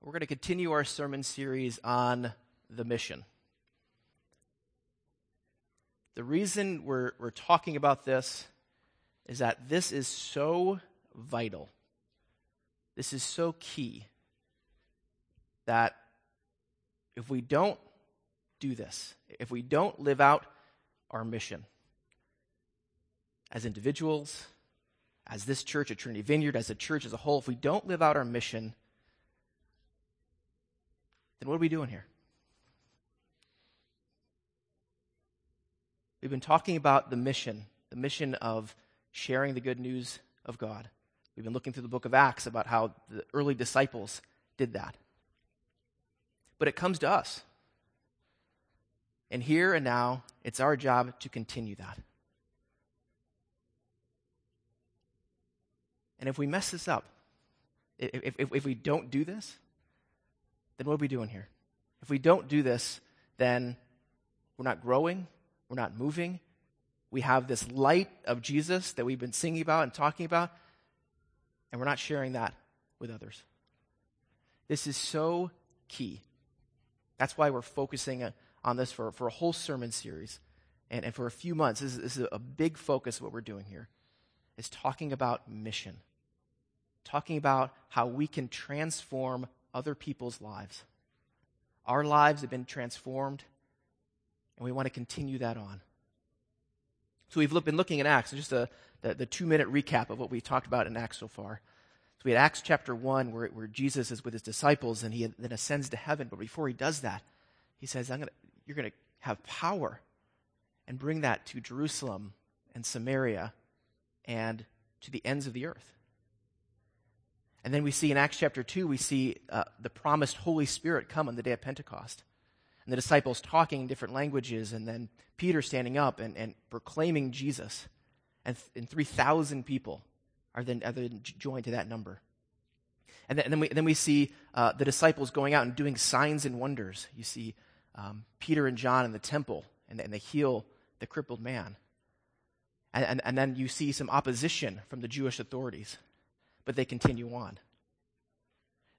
We're going to continue our sermon series on the mission. The reason we're, we're talking about this is that this is so vital. This is so key that if we don't do this, if we don't live out our mission as individuals, as this church at Trinity Vineyard, as a church as a whole, if we don't live out our mission, then what are we doing here? We've been talking about the mission, the mission of sharing the good news of God. We've been looking through the book of Acts about how the early disciples did that. But it comes to us. And here and now, it's our job to continue that. And if we mess this up, if, if, if we don't do this, then what are we doing here? If we don't do this, then we're not growing, we're not moving. We have this light of Jesus that we've been singing about and talking about, and we're not sharing that with others. This is so key. That's why we're focusing on this for, for a whole sermon series. And, and for a few months, this is, this is a big focus of what we're doing here, is talking about mission. Talking about how we can transform other people's lives. Our lives have been transformed, and we want to continue that on. So we've been looking at Acts, just a, the, the two minute recap of what we talked about in Acts so far. So we had Acts chapter 1, where, where Jesus is with his disciples and he then ascends to heaven. But before he does that, he says, I'm gonna, You're going to have power and bring that to Jerusalem and Samaria and to the ends of the earth. And then we see in Acts chapter 2, we see uh, the promised Holy Spirit come on the day of Pentecost. And the disciples talking in different languages, and then Peter standing up and, and proclaiming Jesus. And, th- and 3,000 people are then, are then joined to that number. And then, and then, we, then we see uh, the disciples going out and doing signs and wonders. You see um, Peter and John in the temple, and, and they heal the crippled man. And, and, and then you see some opposition from the Jewish authorities but they continue on.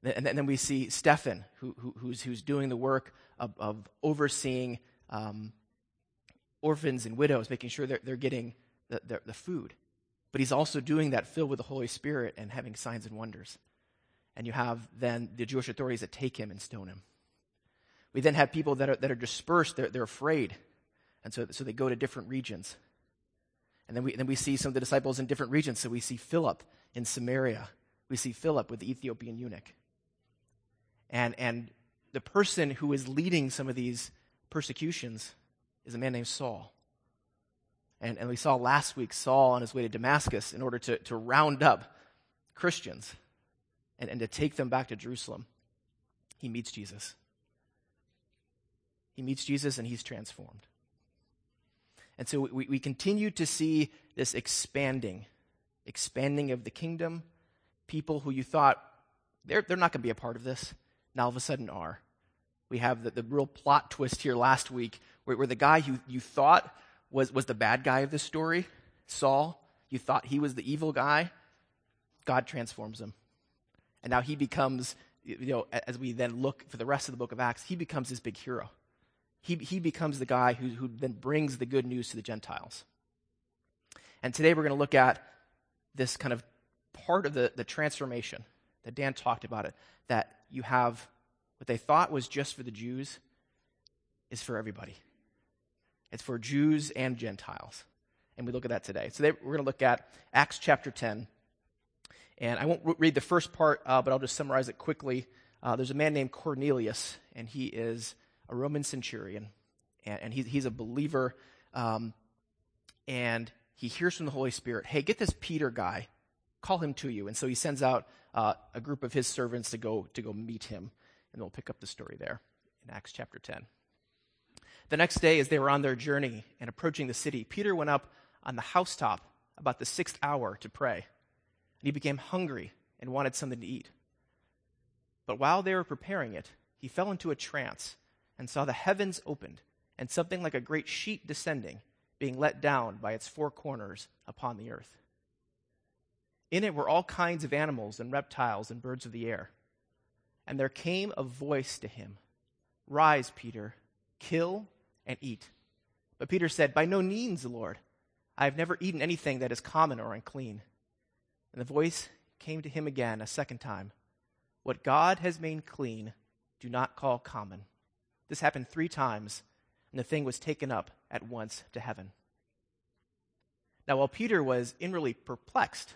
And then we see Stephen, who, who, who's, who's doing the work of, of overseeing um, orphans and widows, making sure they're, they're getting the, the, the food. But he's also doing that filled with the Holy Spirit and having signs and wonders. And you have then the Jewish authorities that take him and stone him. We then have people that are, that are dispersed, they're, they're afraid. And so, so they go to different regions. And then we, then we see some of the disciples in different regions. So we see Philip in Samaria. We see Philip with the Ethiopian eunuch. And, and the person who is leading some of these persecutions is a man named Saul. And, and we saw last week Saul on his way to Damascus in order to, to round up Christians and, and to take them back to Jerusalem. He meets Jesus. He meets Jesus and he's transformed. And so we, we continue to see this expanding expanding of the kingdom, people who you thought they're, they're not going to be a part of this, now all of a sudden are. We have the, the real plot twist here last week where, where the guy who you thought was, was the bad guy of this story, Saul, you thought he was the evil guy, God transforms him. And now he becomes, you know, as we then look for the rest of the book of Acts, he becomes this big hero. He, he becomes the guy who, who then brings the good news to the Gentiles. And today we're going to look at this kind of part of the, the transformation that Dan talked about it, that you have what they thought was just for the Jews is for everybody. It's for Jews and Gentiles. And we look at that today. So they, we're going to look at Acts chapter 10. And I won't read the first part, uh, but I'll just summarize it quickly. Uh, there's a man named Cornelius, and he is a Roman centurion, and, and he, he's a believer. Um, and he hears from the Holy Spirit, hey, get this Peter guy, call him to you. And so he sends out uh, a group of his servants to go, to go meet him. And we'll pick up the story there in Acts chapter 10. The next day, as they were on their journey and approaching the city, Peter went up on the housetop about the sixth hour to pray. And he became hungry and wanted something to eat. But while they were preparing it, he fell into a trance and saw the heavens opened and something like a great sheet descending being let down by its four corners upon the earth. In it were all kinds of animals and reptiles and birds of the air. And there came a voice to him Rise, Peter, kill and eat. But Peter said, By no means, Lord. I have never eaten anything that is common or unclean. And the voice came to him again a second time What God has made clean, do not call common. This happened three times, and the thing was taken up at once to heaven. Now, while Peter was inwardly perplexed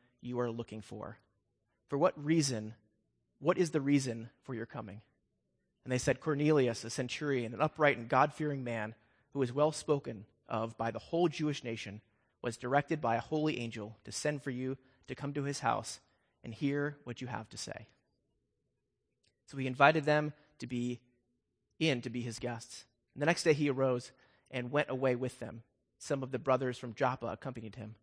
you are looking for. For what reason what is the reason for your coming? And they said, Cornelius, a centurion, an upright and God fearing man, who was well spoken of by the whole Jewish nation, was directed by a holy angel to send for you to come to his house and hear what you have to say. So he invited them to be in to be his guests. And the next day he arose and went away with them. Some of the brothers from Joppa accompanied him.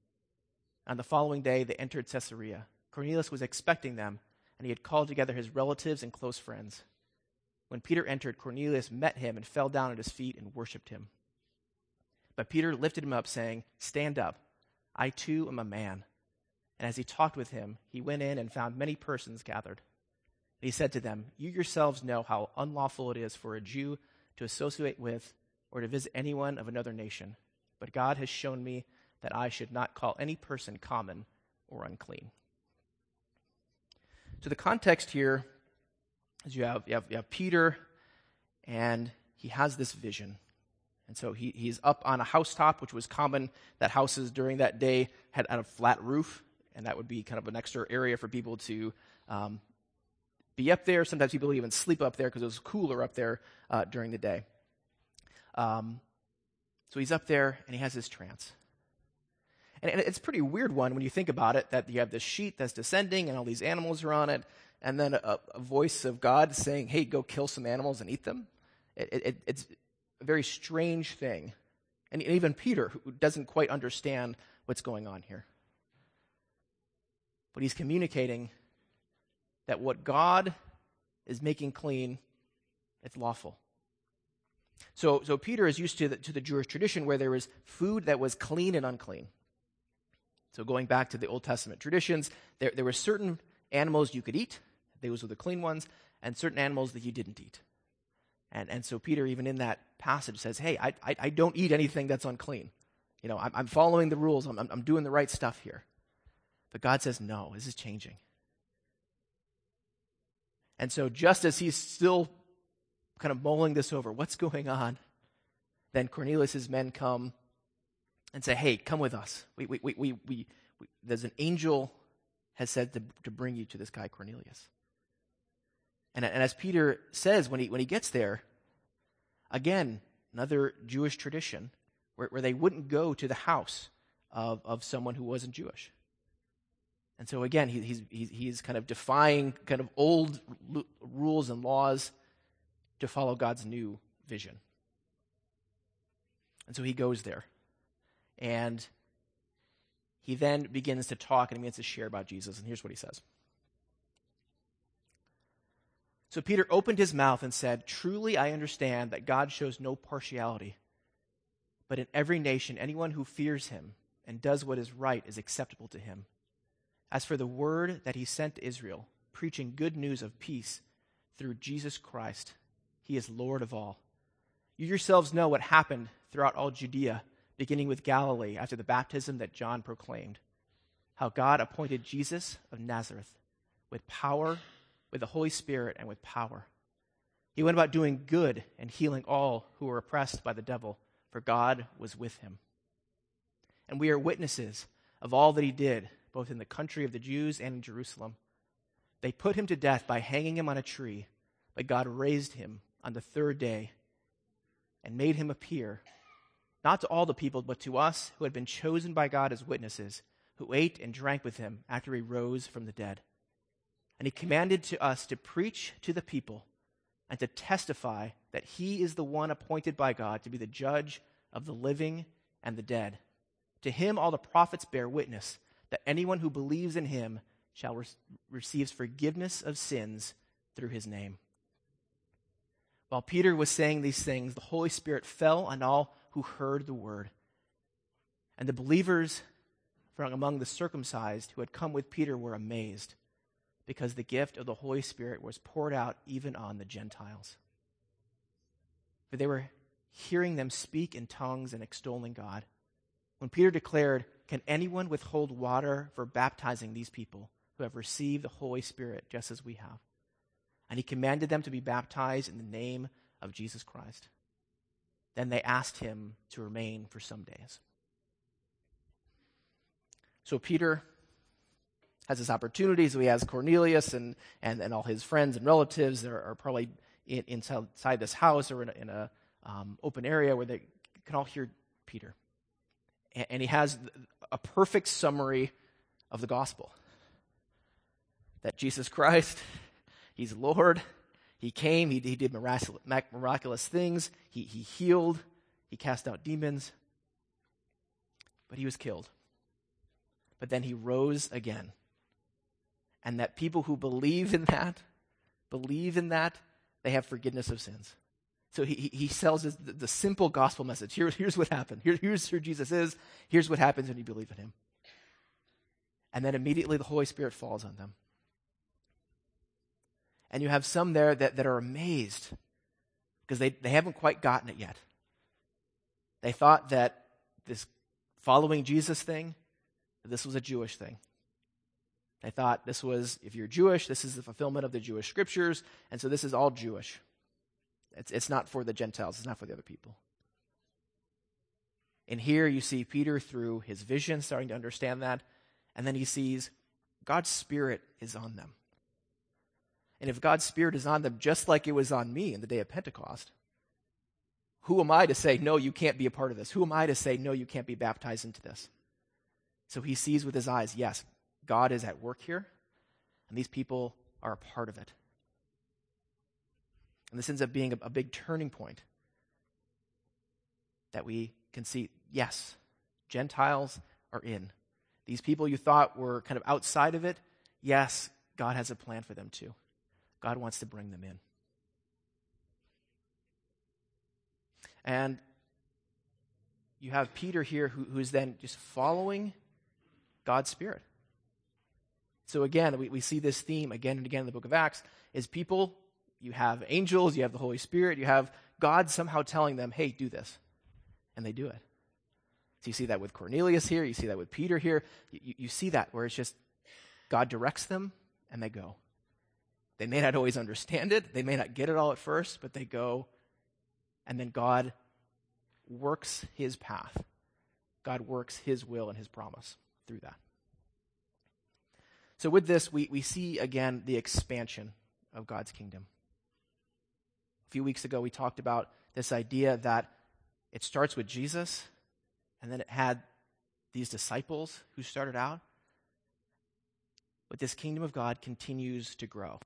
On the following day they entered Caesarea. Cornelius was expecting them and he had called together his relatives and close friends. When Peter entered, Cornelius met him and fell down at his feet and worshipped him. But Peter lifted him up, saying, Stand up. I too am a man. And as he talked with him, he went in and found many persons gathered. And he said to them, You yourselves know how unlawful it is for a Jew to associate with or to visit anyone of another nation. But God has shown me that I should not call any person common or unclean. So the context here is you have, you have, you have Peter, and he has this vision. And so he, he's up on a housetop, which was common that houses during that day had, had a flat roof, and that would be kind of an extra area for people to um, be up there. Sometimes people even sleep up there because it was cooler up there uh, during the day. Um, so he's up there, and he has this trance. And it's a pretty weird one when you think about it that you have this sheet that's descending and all these animals are on it, and then a, a voice of God saying, hey, go kill some animals and eat them. It, it, it's a very strange thing. And even Peter, who doesn't quite understand what's going on here. But he's communicating that what God is making clean, it's lawful. So, so Peter is used to the, to the Jewish tradition where there was food that was clean and unclean. So, going back to the Old Testament traditions, there, there were certain animals you could eat, those were the clean ones, and certain animals that you didn't eat. And, and so, Peter, even in that passage, says, Hey, I, I, I don't eat anything that's unclean. You know, I'm, I'm following the rules, I'm, I'm doing the right stuff here. But God says, No, this is changing. And so, just as he's still kind of mulling this over, what's going on? Then Cornelius' men come and say, hey, come with us. We, we, we, we, we, there's an angel has said to, to bring you to this guy Cornelius. And, and as Peter says when he, when he gets there, again, another Jewish tradition where, where they wouldn't go to the house of, of someone who wasn't Jewish. And so again, he, he's, he's, he's kind of defying kind of old l- rules and laws to follow God's new vision. And so he goes there. And he then begins to talk and begins to share about Jesus. And here's what he says. So Peter opened his mouth and said, Truly I understand that God shows no partiality, but in every nation, anyone who fears him and does what is right is acceptable to him. As for the word that he sent to Israel, preaching good news of peace through Jesus Christ, he is Lord of all. You yourselves know what happened throughout all Judea beginning with Galilee after the baptism that John proclaimed. How God appointed Jesus of Nazareth with power, with the Holy Spirit, and with power. He went about doing good and healing all who were oppressed by the devil, for God was with him. And we are witnesses of all that he did, both in the country of the Jews and in Jerusalem. They put him to death by hanging him on a tree, but God raised him on the third day and made him appear not to all the people, but to us who had been chosen by God as witnesses, who ate and drank with him after he rose from the dead. And he commanded to us to preach to the people and to testify that he is the one appointed by God to be the judge of the living and the dead. To him, all the prophets bear witness that anyone who believes in him shall re- receives forgiveness of sins through his name. While Peter was saying these things, the Holy Spirit fell on all who heard the word. And the believers from among the circumcised who had come with Peter were amazed because the gift of the Holy Spirit was poured out even on the Gentiles. For they were hearing them speak in tongues and extolling God. When Peter declared, Can anyone withhold water for baptizing these people who have received the Holy Spirit just as we have? And he commanded them to be baptized in the name of Jesus Christ. Then they asked him to remain for some days. So Peter has this opportunity. So he has Cornelius and, and, and all his friends and relatives that are, are probably in, inside this house or in, a, in a um, open area where they can all hear Peter. And, and he has a perfect summary of the gospel that Jesus Christ, he's Lord. He came, he, he did miraculous, things, he, he healed, he cast out demons, but he was killed. But then he rose again and that people who believe in that, believe in that, they have forgiveness of sins. So he, he sells the, the simple gospel message. Here, here's what happened. Here, here's who Jesus is. Here's what happens when you believe in him. And then immediately the Holy Spirit falls on them. And you have some there that, that are amazed because they, they haven't quite gotten it yet. They thought that this following Jesus thing, this was a Jewish thing. They thought this was, if you're Jewish, this is the fulfillment of the Jewish scriptures, and so this is all Jewish. It's, it's not for the Gentiles, it's not for the other people. And here you see Peter through his vision starting to understand that, and then he sees God's Spirit is on them. And if God's Spirit is on them just like it was on me in the day of Pentecost, who am I to say, no, you can't be a part of this? Who am I to say, no, you can't be baptized into this? So he sees with his eyes, yes, God is at work here, and these people are a part of it. And this ends up being a, a big turning point that we can see yes, Gentiles are in. These people you thought were kind of outside of it, yes, God has a plan for them too. God wants to bring them in. And you have Peter here who, who's then just following God's Spirit. So again, we, we see this theme again and again in the book of Acts is people, you have angels, you have the Holy Spirit, you have God somehow telling them, hey, do this. And they do it. So you see that with Cornelius here, you see that with Peter here. You, you see that where it's just God directs them and they go. They may not always understand it, they may not get it all at first, but they go, and then God works his path. God works his will and his promise through that. So, with this, we, we see again the expansion of God's kingdom. A few weeks ago, we talked about this idea that it starts with Jesus, and then it had these disciples who started out. But this kingdom of God continues to grow.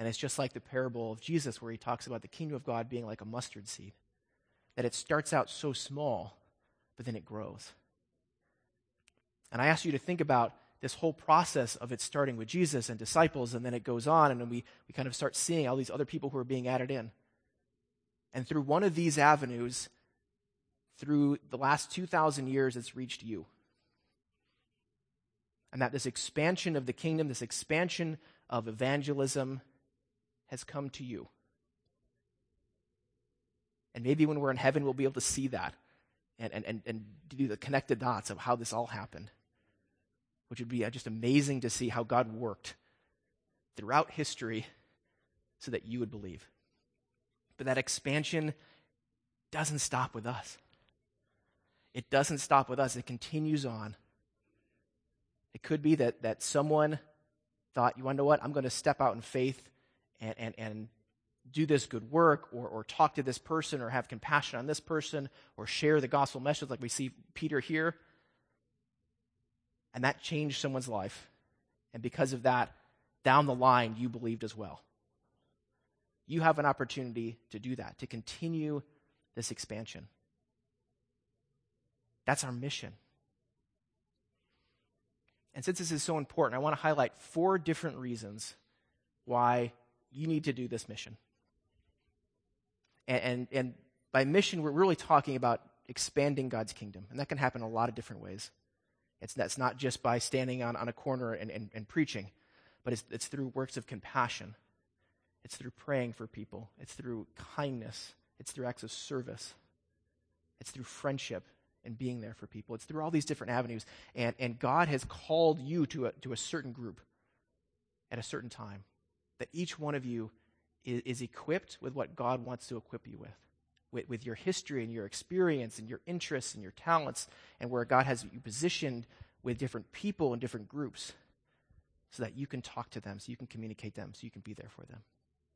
And it's just like the parable of Jesus, where he talks about the kingdom of God being like a mustard seed, that it starts out so small, but then it grows. And I ask you to think about this whole process of it starting with Jesus and disciples, and then it goes on, and then we, we kind of start seeing all these other people who are being added in. And through one of these avenues, through the last 2,000 years, it's reached you. And that this expansion of the kingdom, this expansion of evangelism, has come to you. And maybe when we're in heaven, we'll be able to see that and, and, and, and do the connected dots of how this all happened which would be uh, just amazing to see how God worked throughout history so that you would believe. But that expansion doesn't stop with us. It doesn't stop with us, it continues on. It could be that, that someone thought, you know what? I'm going to step out in faith and, and, and do this good work or, or talk to this person or have compassion on this person or share the gospel message like we see Peter here. And that changed someone's life. And because of that, down the line, you believed as well. you have an opportunity to do that, to continue this expansion. That's our mission. And since this is so important, I want to highlight four different reasons why you need to do this mission. And, and, and by mission, we're really talking about expanding God's kingdom. And that can happen a lot of different ways. It's, that's not just by standing on, on a corner and, and, and preaching, but it's, it's through works of compassion. It's through praying for people. It's through kindness. It's through acts of service. It's through friendship and being there for people. It's through all these different avenues. And, and God has called you to a, to a certain group at a certain time. That each one of you is, is equipped with what God wants to equip you with. with. With your history and your experience and your interests and your talents, and where God has you positioned with different people and different groups so that you can talk to them, so you can communicate them, so you can be there for them.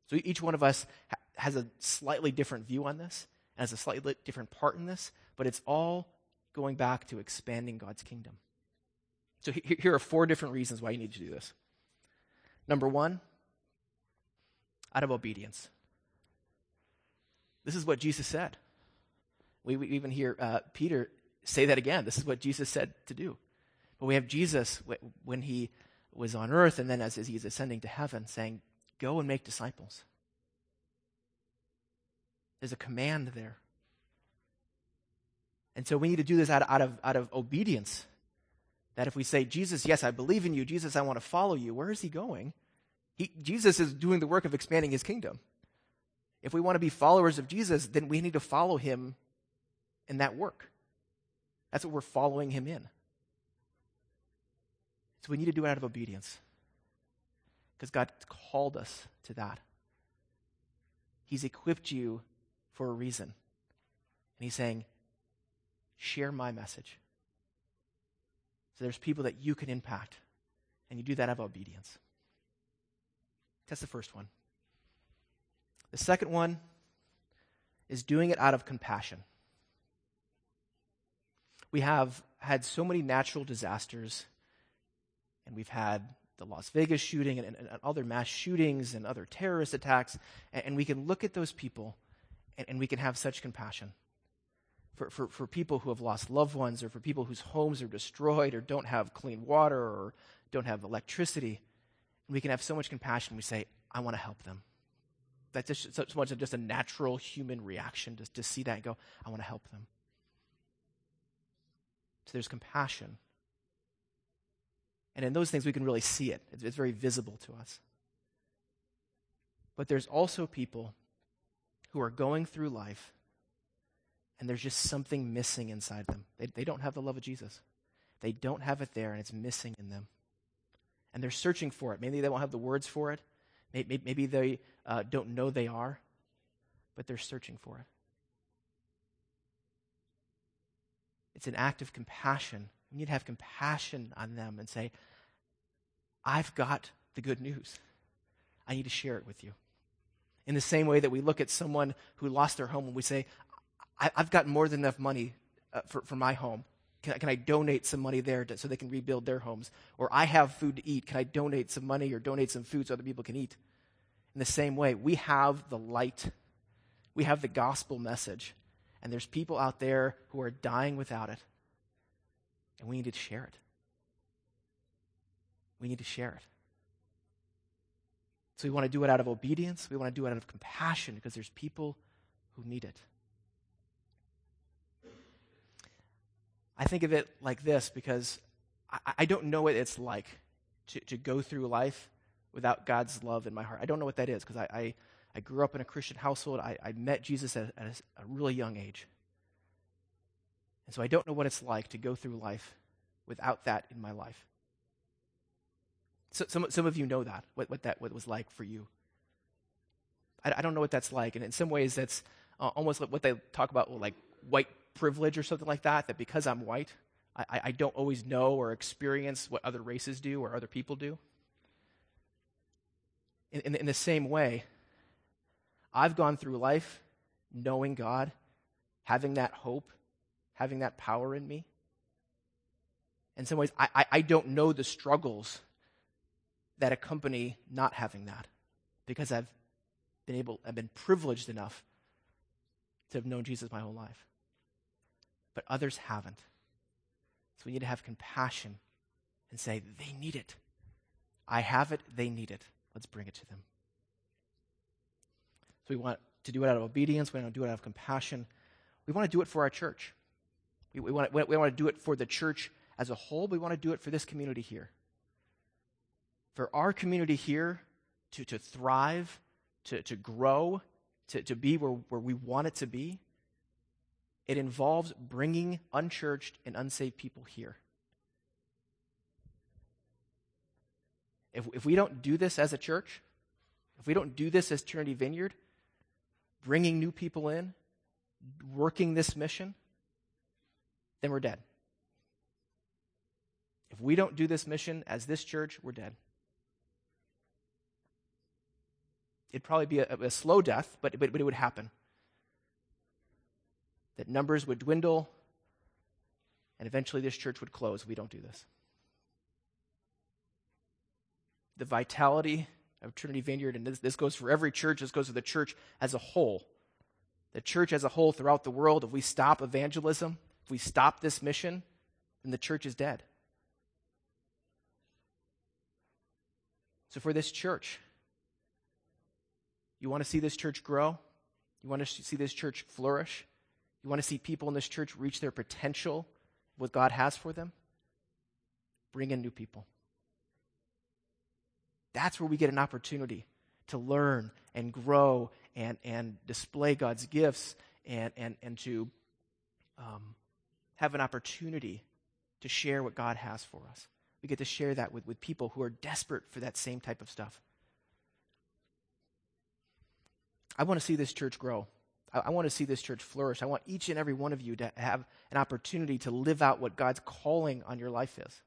So each one of us ha- has a slightly different view on this, and has a slightly different part in this, but it's all going back to expanding God's kingdom. So here are four different reasons why you need to do this. Number one, out of obedience. This is what Jesus said. We, we even hear uh, Peter say that again. This is what Jesus said to do. But we have Jesus when he was on earth and then as he's ascending to heaven saying, Go and make disciples. There's a command there. And so we need to do this out, out, of, out of obedience. That if we say, Jesus, yes, I believe in you, Jesus, I want to follow you, where is he going? He, Jesus is doing the work of expanding his kingdom. If we want to be followers of Jesus, then we need to follow him in that work. That's what we're following him in. So we need to do it out of obedience. Because God called us to that. He's equipped you for a reason. And he's saying, share my message. So there's people that you can impact, and you do that out of obedience. That's the first one. The second one is doing it out of compassion. We have had so many natural disasters, and we've had the Las Vegas shooting and, and, and other mass shootings and other terrorist attacks, and, and we can look at those people and, we can have such compassion for, for, for people who have lost loved ones or for people whose homes are destroyed or don't have clean water or don't have electricity. We can have so much compassion. We say, I want to help them. That's just so much of just a natural human reaction to, to see that and go, I want to help them. So there's compassion. And in those things, we can really see it. It's, it's very visible to us. But there's also people who are going through life and there's just something missing inside them. They, they don't have the love of Jesus. They don't have it there, and it's missing in them. And they're searching for it. Maybe they won't have the words for it. Maybe, they uh, don't know they are, but they're searching for it. It's an act of compassion. We need to have compassion on them and say, I've got the good news. I need to share it with you. In the same way that we look at someone who lost their home and we say, I, have got more than enough money uh, for, for my home. Can I, can I donate some money there to, so they can rebuild their homes? Or I have food to eat. Can I donate some money or donate some food so other people can eat? In the same way, we have the light, we have the gospel message, and there's people out there who are dying without it. And we need to share it. We need to share it. So we want to do it out of obedience. We want to do it out of compassion because there's people who need it. I think of it like this because I, I don't know what it's like to, to go through life without God's love in my heart. I don't know what that is because I, I, I, grew up in a Christian household. I, I met Jesus at, at a, really young age. And so I don't know what it's like to go through life without that in my life. So, some, some of you know that, what, what that what was like for you. I, I don't know what that's like. And in some ways, that's uh, almost like what they talk about, like white privilege or something like that, that because I'm white, I, I don't always know or experience what other races do or other people do. In, in, in the same way, I've gone through life knowing God, having that hope, having that power in me. In some ways, I, I, I don't know the struggles that accompany not having that because I've been able, I've been privileged enough to have known Jesus my whole life. But others haven't. So we need to have compassion and say, they need it. I have it, they need it. Let's bring it to them. So we want to do it out of obedience, we want to do it out of compassion. We want to do it for our church. We, we, want, we want to do it for the church as a whole, we want to do it for this community here. For our community here to, to thrive, to, to grow, to, to be where, where we want it to be, it involves bringing unchurched and unsaved people here. If, if we don't do this as a church, if we don't do this as Trinity Vineyard, bringing new people in, working this mission, then we're dead. If we don't do this mission as this church, we're dead. It'd probably be a, a slow death, but, but, but it would happen. That numbers would dwindle, and eventually this church would close we don't do this. The vitality of Trinity Vineyard, and this, this goes for every church, this goes for the church as a whole. The church as a whole throughout the world, if we stop evangelism, if we stop this mission, then the church is dead. So, for this church, you want to see this church grow? You want to see this church flourish? You want to see people in this church reach their potential, what God has for them? Bring in new people. That's where we get an opportunity to learn and grow and, and display God's gifts and, and, and to um, have an opportunity to share what God has for us. We get to share that with, with people who are desperate for that same type of stuff. I want to see this church grow. I, I want to see this church flourish. I want each and every one of you to have an opportunity to live out what God's calling on your life is.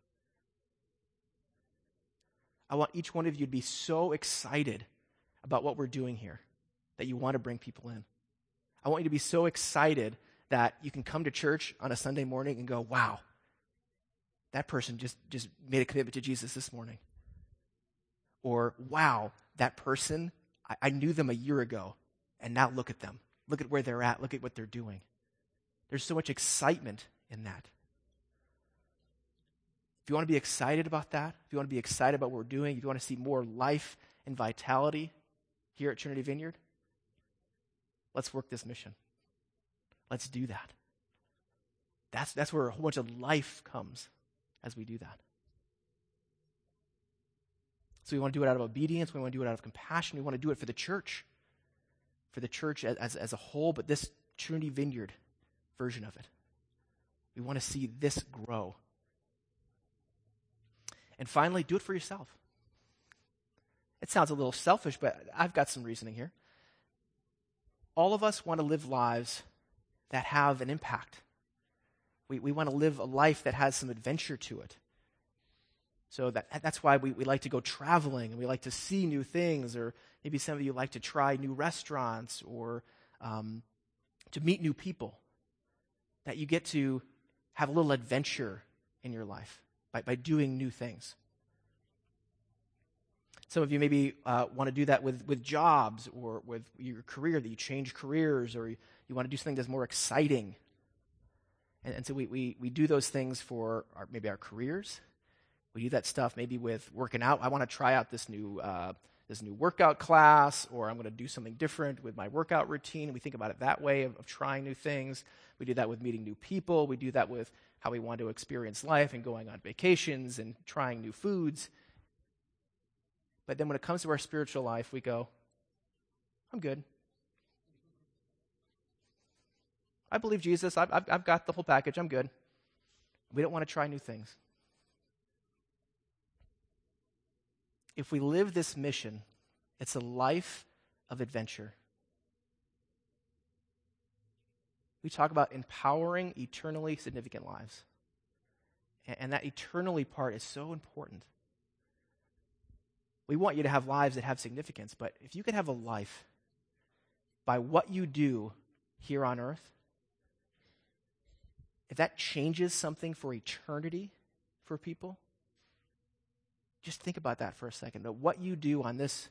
I want each one of you to be so excited about what we're doing here that you want to bring people in. I want you to be so excited that you can come to church on a Sunday morning and go, wow, that person just, just made a commitment to Jesus this morning. Or, wow, that person, I, I knew them a year ago, and now look at them. Look at where they're at. Look at what they're doing. There's so much excitement in that. If you want to be excited about that, if you want to be excited about what we're doing, if you want to see more life and vitality here at Trinity Vineyard, let's work this mission. Let's do that. That's, that's where a whole bunch of life comes as we do that. So we want to do it out of obedience. We want to do it out of compassion. We want to do it for the church, for the church as, as, a whole, but this Trinity Vineyard version of it. We want to see this grow. And finally, do it for yourself. It sounds a little selfish, but I've got some reasoning here. All of us want to live lives that have an impact. We, we want to live a life that has some adventure to it. So that, that's why we, we like to go traveling and we like to see new things, or maybe some of you like to try new restaurants or um, to meet new people. That you get to have a little adventure in your life by, by doing new things. Some of you maybe uh, want to do that with, with jobs or with your career, that you change careers or you, you want to do something that's more exciting. And, and so we, we, we do those things for our, maybe our careers. We do that stuff maybe with working out. I want to try out this new, uh, this new workout class, or I'm going to do something different with my workout routine. We think about it that way of, of trying new things. We do that with meeting new people. We do that with how we want to experience life and going on vacations and trying new foods. But then when it comes to our spiritual life, we go, I'm good. I believe Jesus. I've, I've, I've got the whole package. I'm good. We don't want to try new things. If we live this mission, it's a life of adventure. We talk about empowering eternally significant lives. And that eternally part is so important. We want you to have lives that have significance, but if you could have a life by what you do here on earth, if that changes something for eternity for people, just think about that for a second. That what you do on this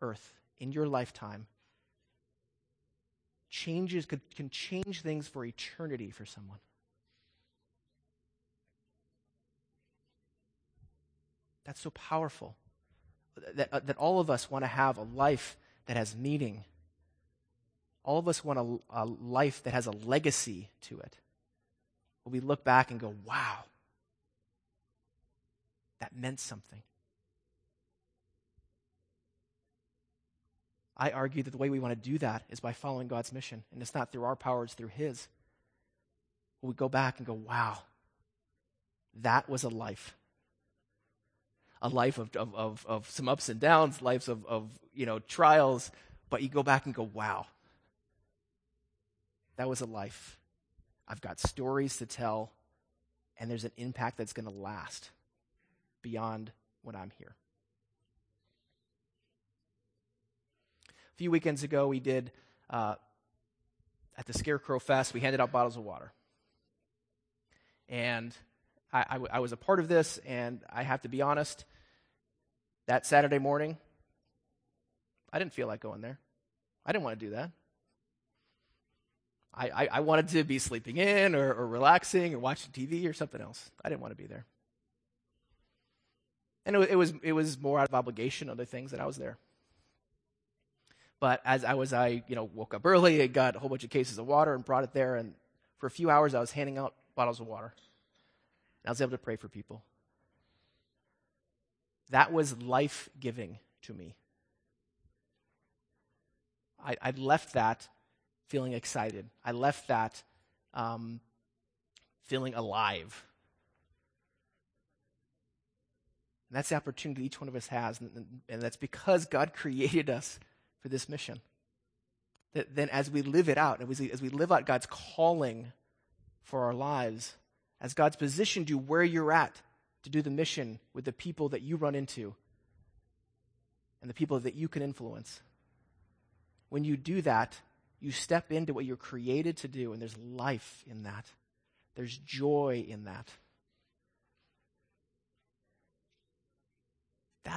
earth in your lifetime changes could, can change things for eternity for someone. That's so powerful. That, uh, that all of us want to have a life that has meaning. All of us want a, a life that has a legacy to it. Where we look back and go, wow, meant something. I argue that the way we want to do that is by following God's mission. And it's not through our power, it's through His. We go back and go, wow, that was a life. A life of, of, of, of some ups and downs, lives of, of you know, trials, but you go back and go, wow, that was a life. I've got stories to tell, and there's an impact that's going to last beyond when I'm here. A few weekends ago, we did uh, at the Scarecrow Fest, we handed out bottles of water. And I, I, I was a part of this, and I have to be honest, that Saturday morning, I didn't feel like going there. I didn't want to do that. I, I, I wanted to be sleeping in or, or relaxing or watching TV or something else. I didn't want to be there. And it, it, was, it was more out of obligation, other things that I was there. But as I was, I you know woke up early and got a whole bunch of cases of water and brought it there. And for a few hours, I was handing out bottles of water. And I was able to pray for people. That was life giving to me. I, I left that feeling excited. I left that um, feeling alive. And that's the opportunity each one of us has. And, and that's because God created us for this mission. That then, as we live it out, as we, as we live out God's calling for our lives, as God's positioned you where you're at to do the mission with the people that you run into and the people that you can influence, when you do that, you step into what you're created to do, and there's life in that. There's joy in that.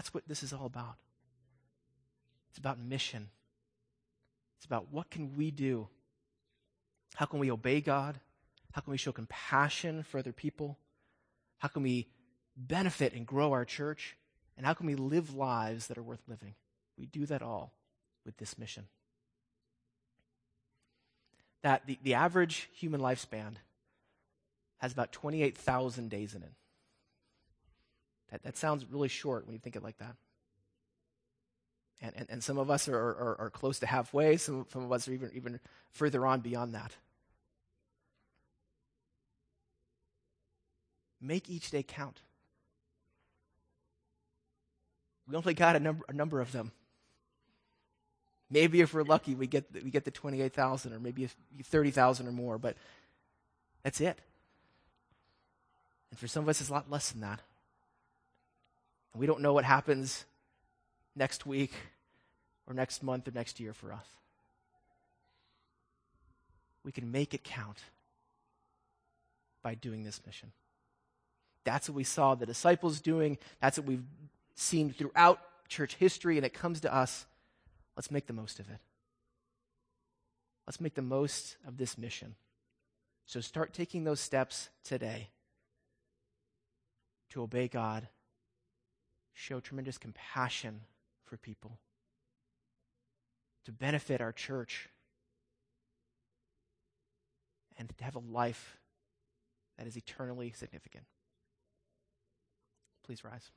That's what this is all about. It's about mission. It's about what can we do? How can we obey God? How can we show compassion for other people? How can we benefit and grow our church? And how can we live lives that are worth living? We do that all with this mission. That the, the average human lifespan has about 28,000 days in it. That, that sounds really short when you think it like that. And, and, and some of us are, are, are close to halfway, some, some of us are even, even further on beyond that. Make each day count. We only got a number, a number of them. Maybe if we're lucky, we get, we get the 28,000 or maybe 30,000 or more, but that's it. And for some of us, it's a lot less than that. We don't know what happens next week or next month or next year for us. We can make it count by doing this mission. That's what we saw the disciples doing. That's what we've seen throughout church history, and it comes to us. Let's make the most of it. Let's make the most of this mission. So start taking those steps today to obey God, show tremendous compassion for people, to benefit our church, and to have a life that is eternally significant. Please rise.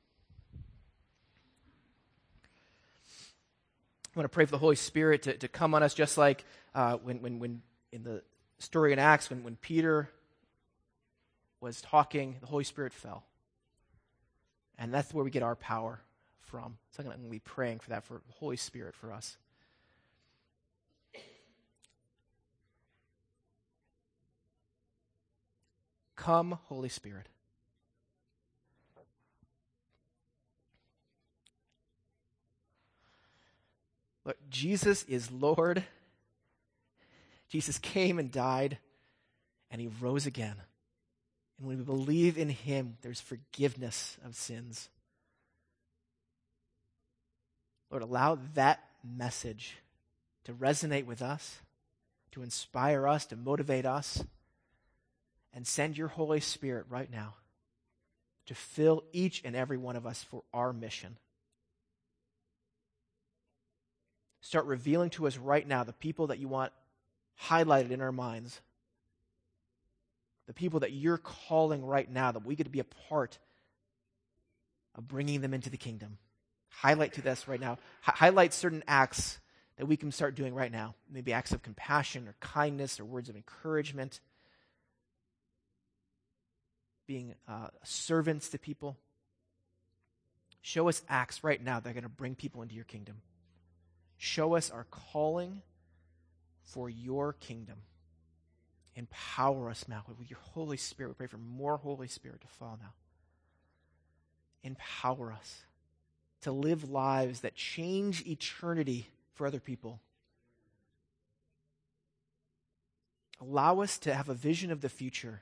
I want to pray for the Holy Spirit to, to come on us just like uh, when, when, when in the story in Acts, when, when Peter was talking, the Holy Spirit fell. And that's where we get our power from. So I'm going to be praying for that, for the Holy Spirit for us. Come, Holy Spirit. Look, Jesus is Lord. Jesus came and died, and he rose again. And when we believe in him, there's forgiveness of sins. Lord, allow that message to resonate with us, to inspire us, to motivate us, and send your Holy Spirit right now to fill each and every one of us for our mission. Start revealing to us right now the people that you want highlighted in our minds, the people that you're calling right now, that we get to be a part of bringing them into the kingdom. Highlight to this right now. H- highlight certain acts that we can start doing right now. Maybe acts of compassion or kindness or words of encouragement being uh, servants to people. Show us acts right now that are going to bring people into your kingdom. Show us our calling for your kingdom. Empower us now with your Holy Spirit. We pray for more Holy Spirit to fall now. Empower us to live lives that change eternity for other people. Allow us to have a vision of the future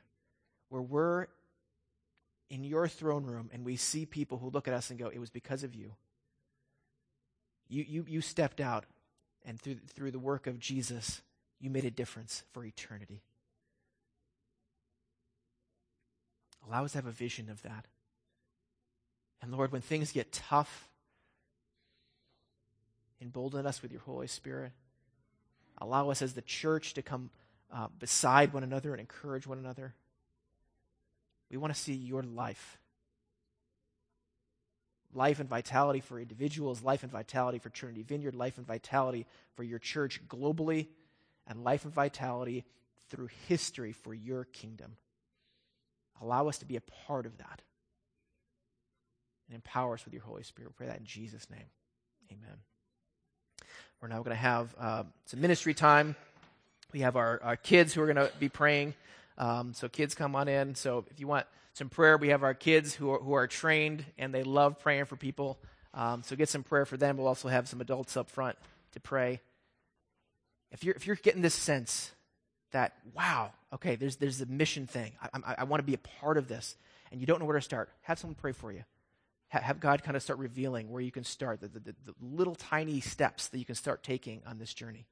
where we're in your throne room and we see people who look at us and go, It was because of you. You, you, you stepped out, and through, through the work of Jesus, you made a difference for eternity. Allow us to have a vision of that. And Lord, when things get tough, embolden us with your Holy Spirit. Allow us as the church to come uh, beside one another and encourage one another. We want to see your life. Life and vitality for individuals, life and vitality for Trinity Vineyard, life and vitality for your church globally, and life and vitality through history for your kingdom. Allow us to be a part of that. And empower us with your Holy Spirit. We pray that in Jesus' name. Amen. We're now going to have uh, some ministry time. We have our, our kids who are going to be praying. Um, so kids come on in. So if you want some prayer, we have our kids who are, who are trained and they love praying for people. Um, so get some prayer for them. We'll also have some adults up front to pray. If you're, if you're getting this sense that, wow, okay, there's, there's a mission thing. I, I, I want to be a part of this. And you don't know where to start. Have someone pray for you. Ha- have God kind of start revealing where you can start, the, the, the little tiny steps that you can start taking on this journey.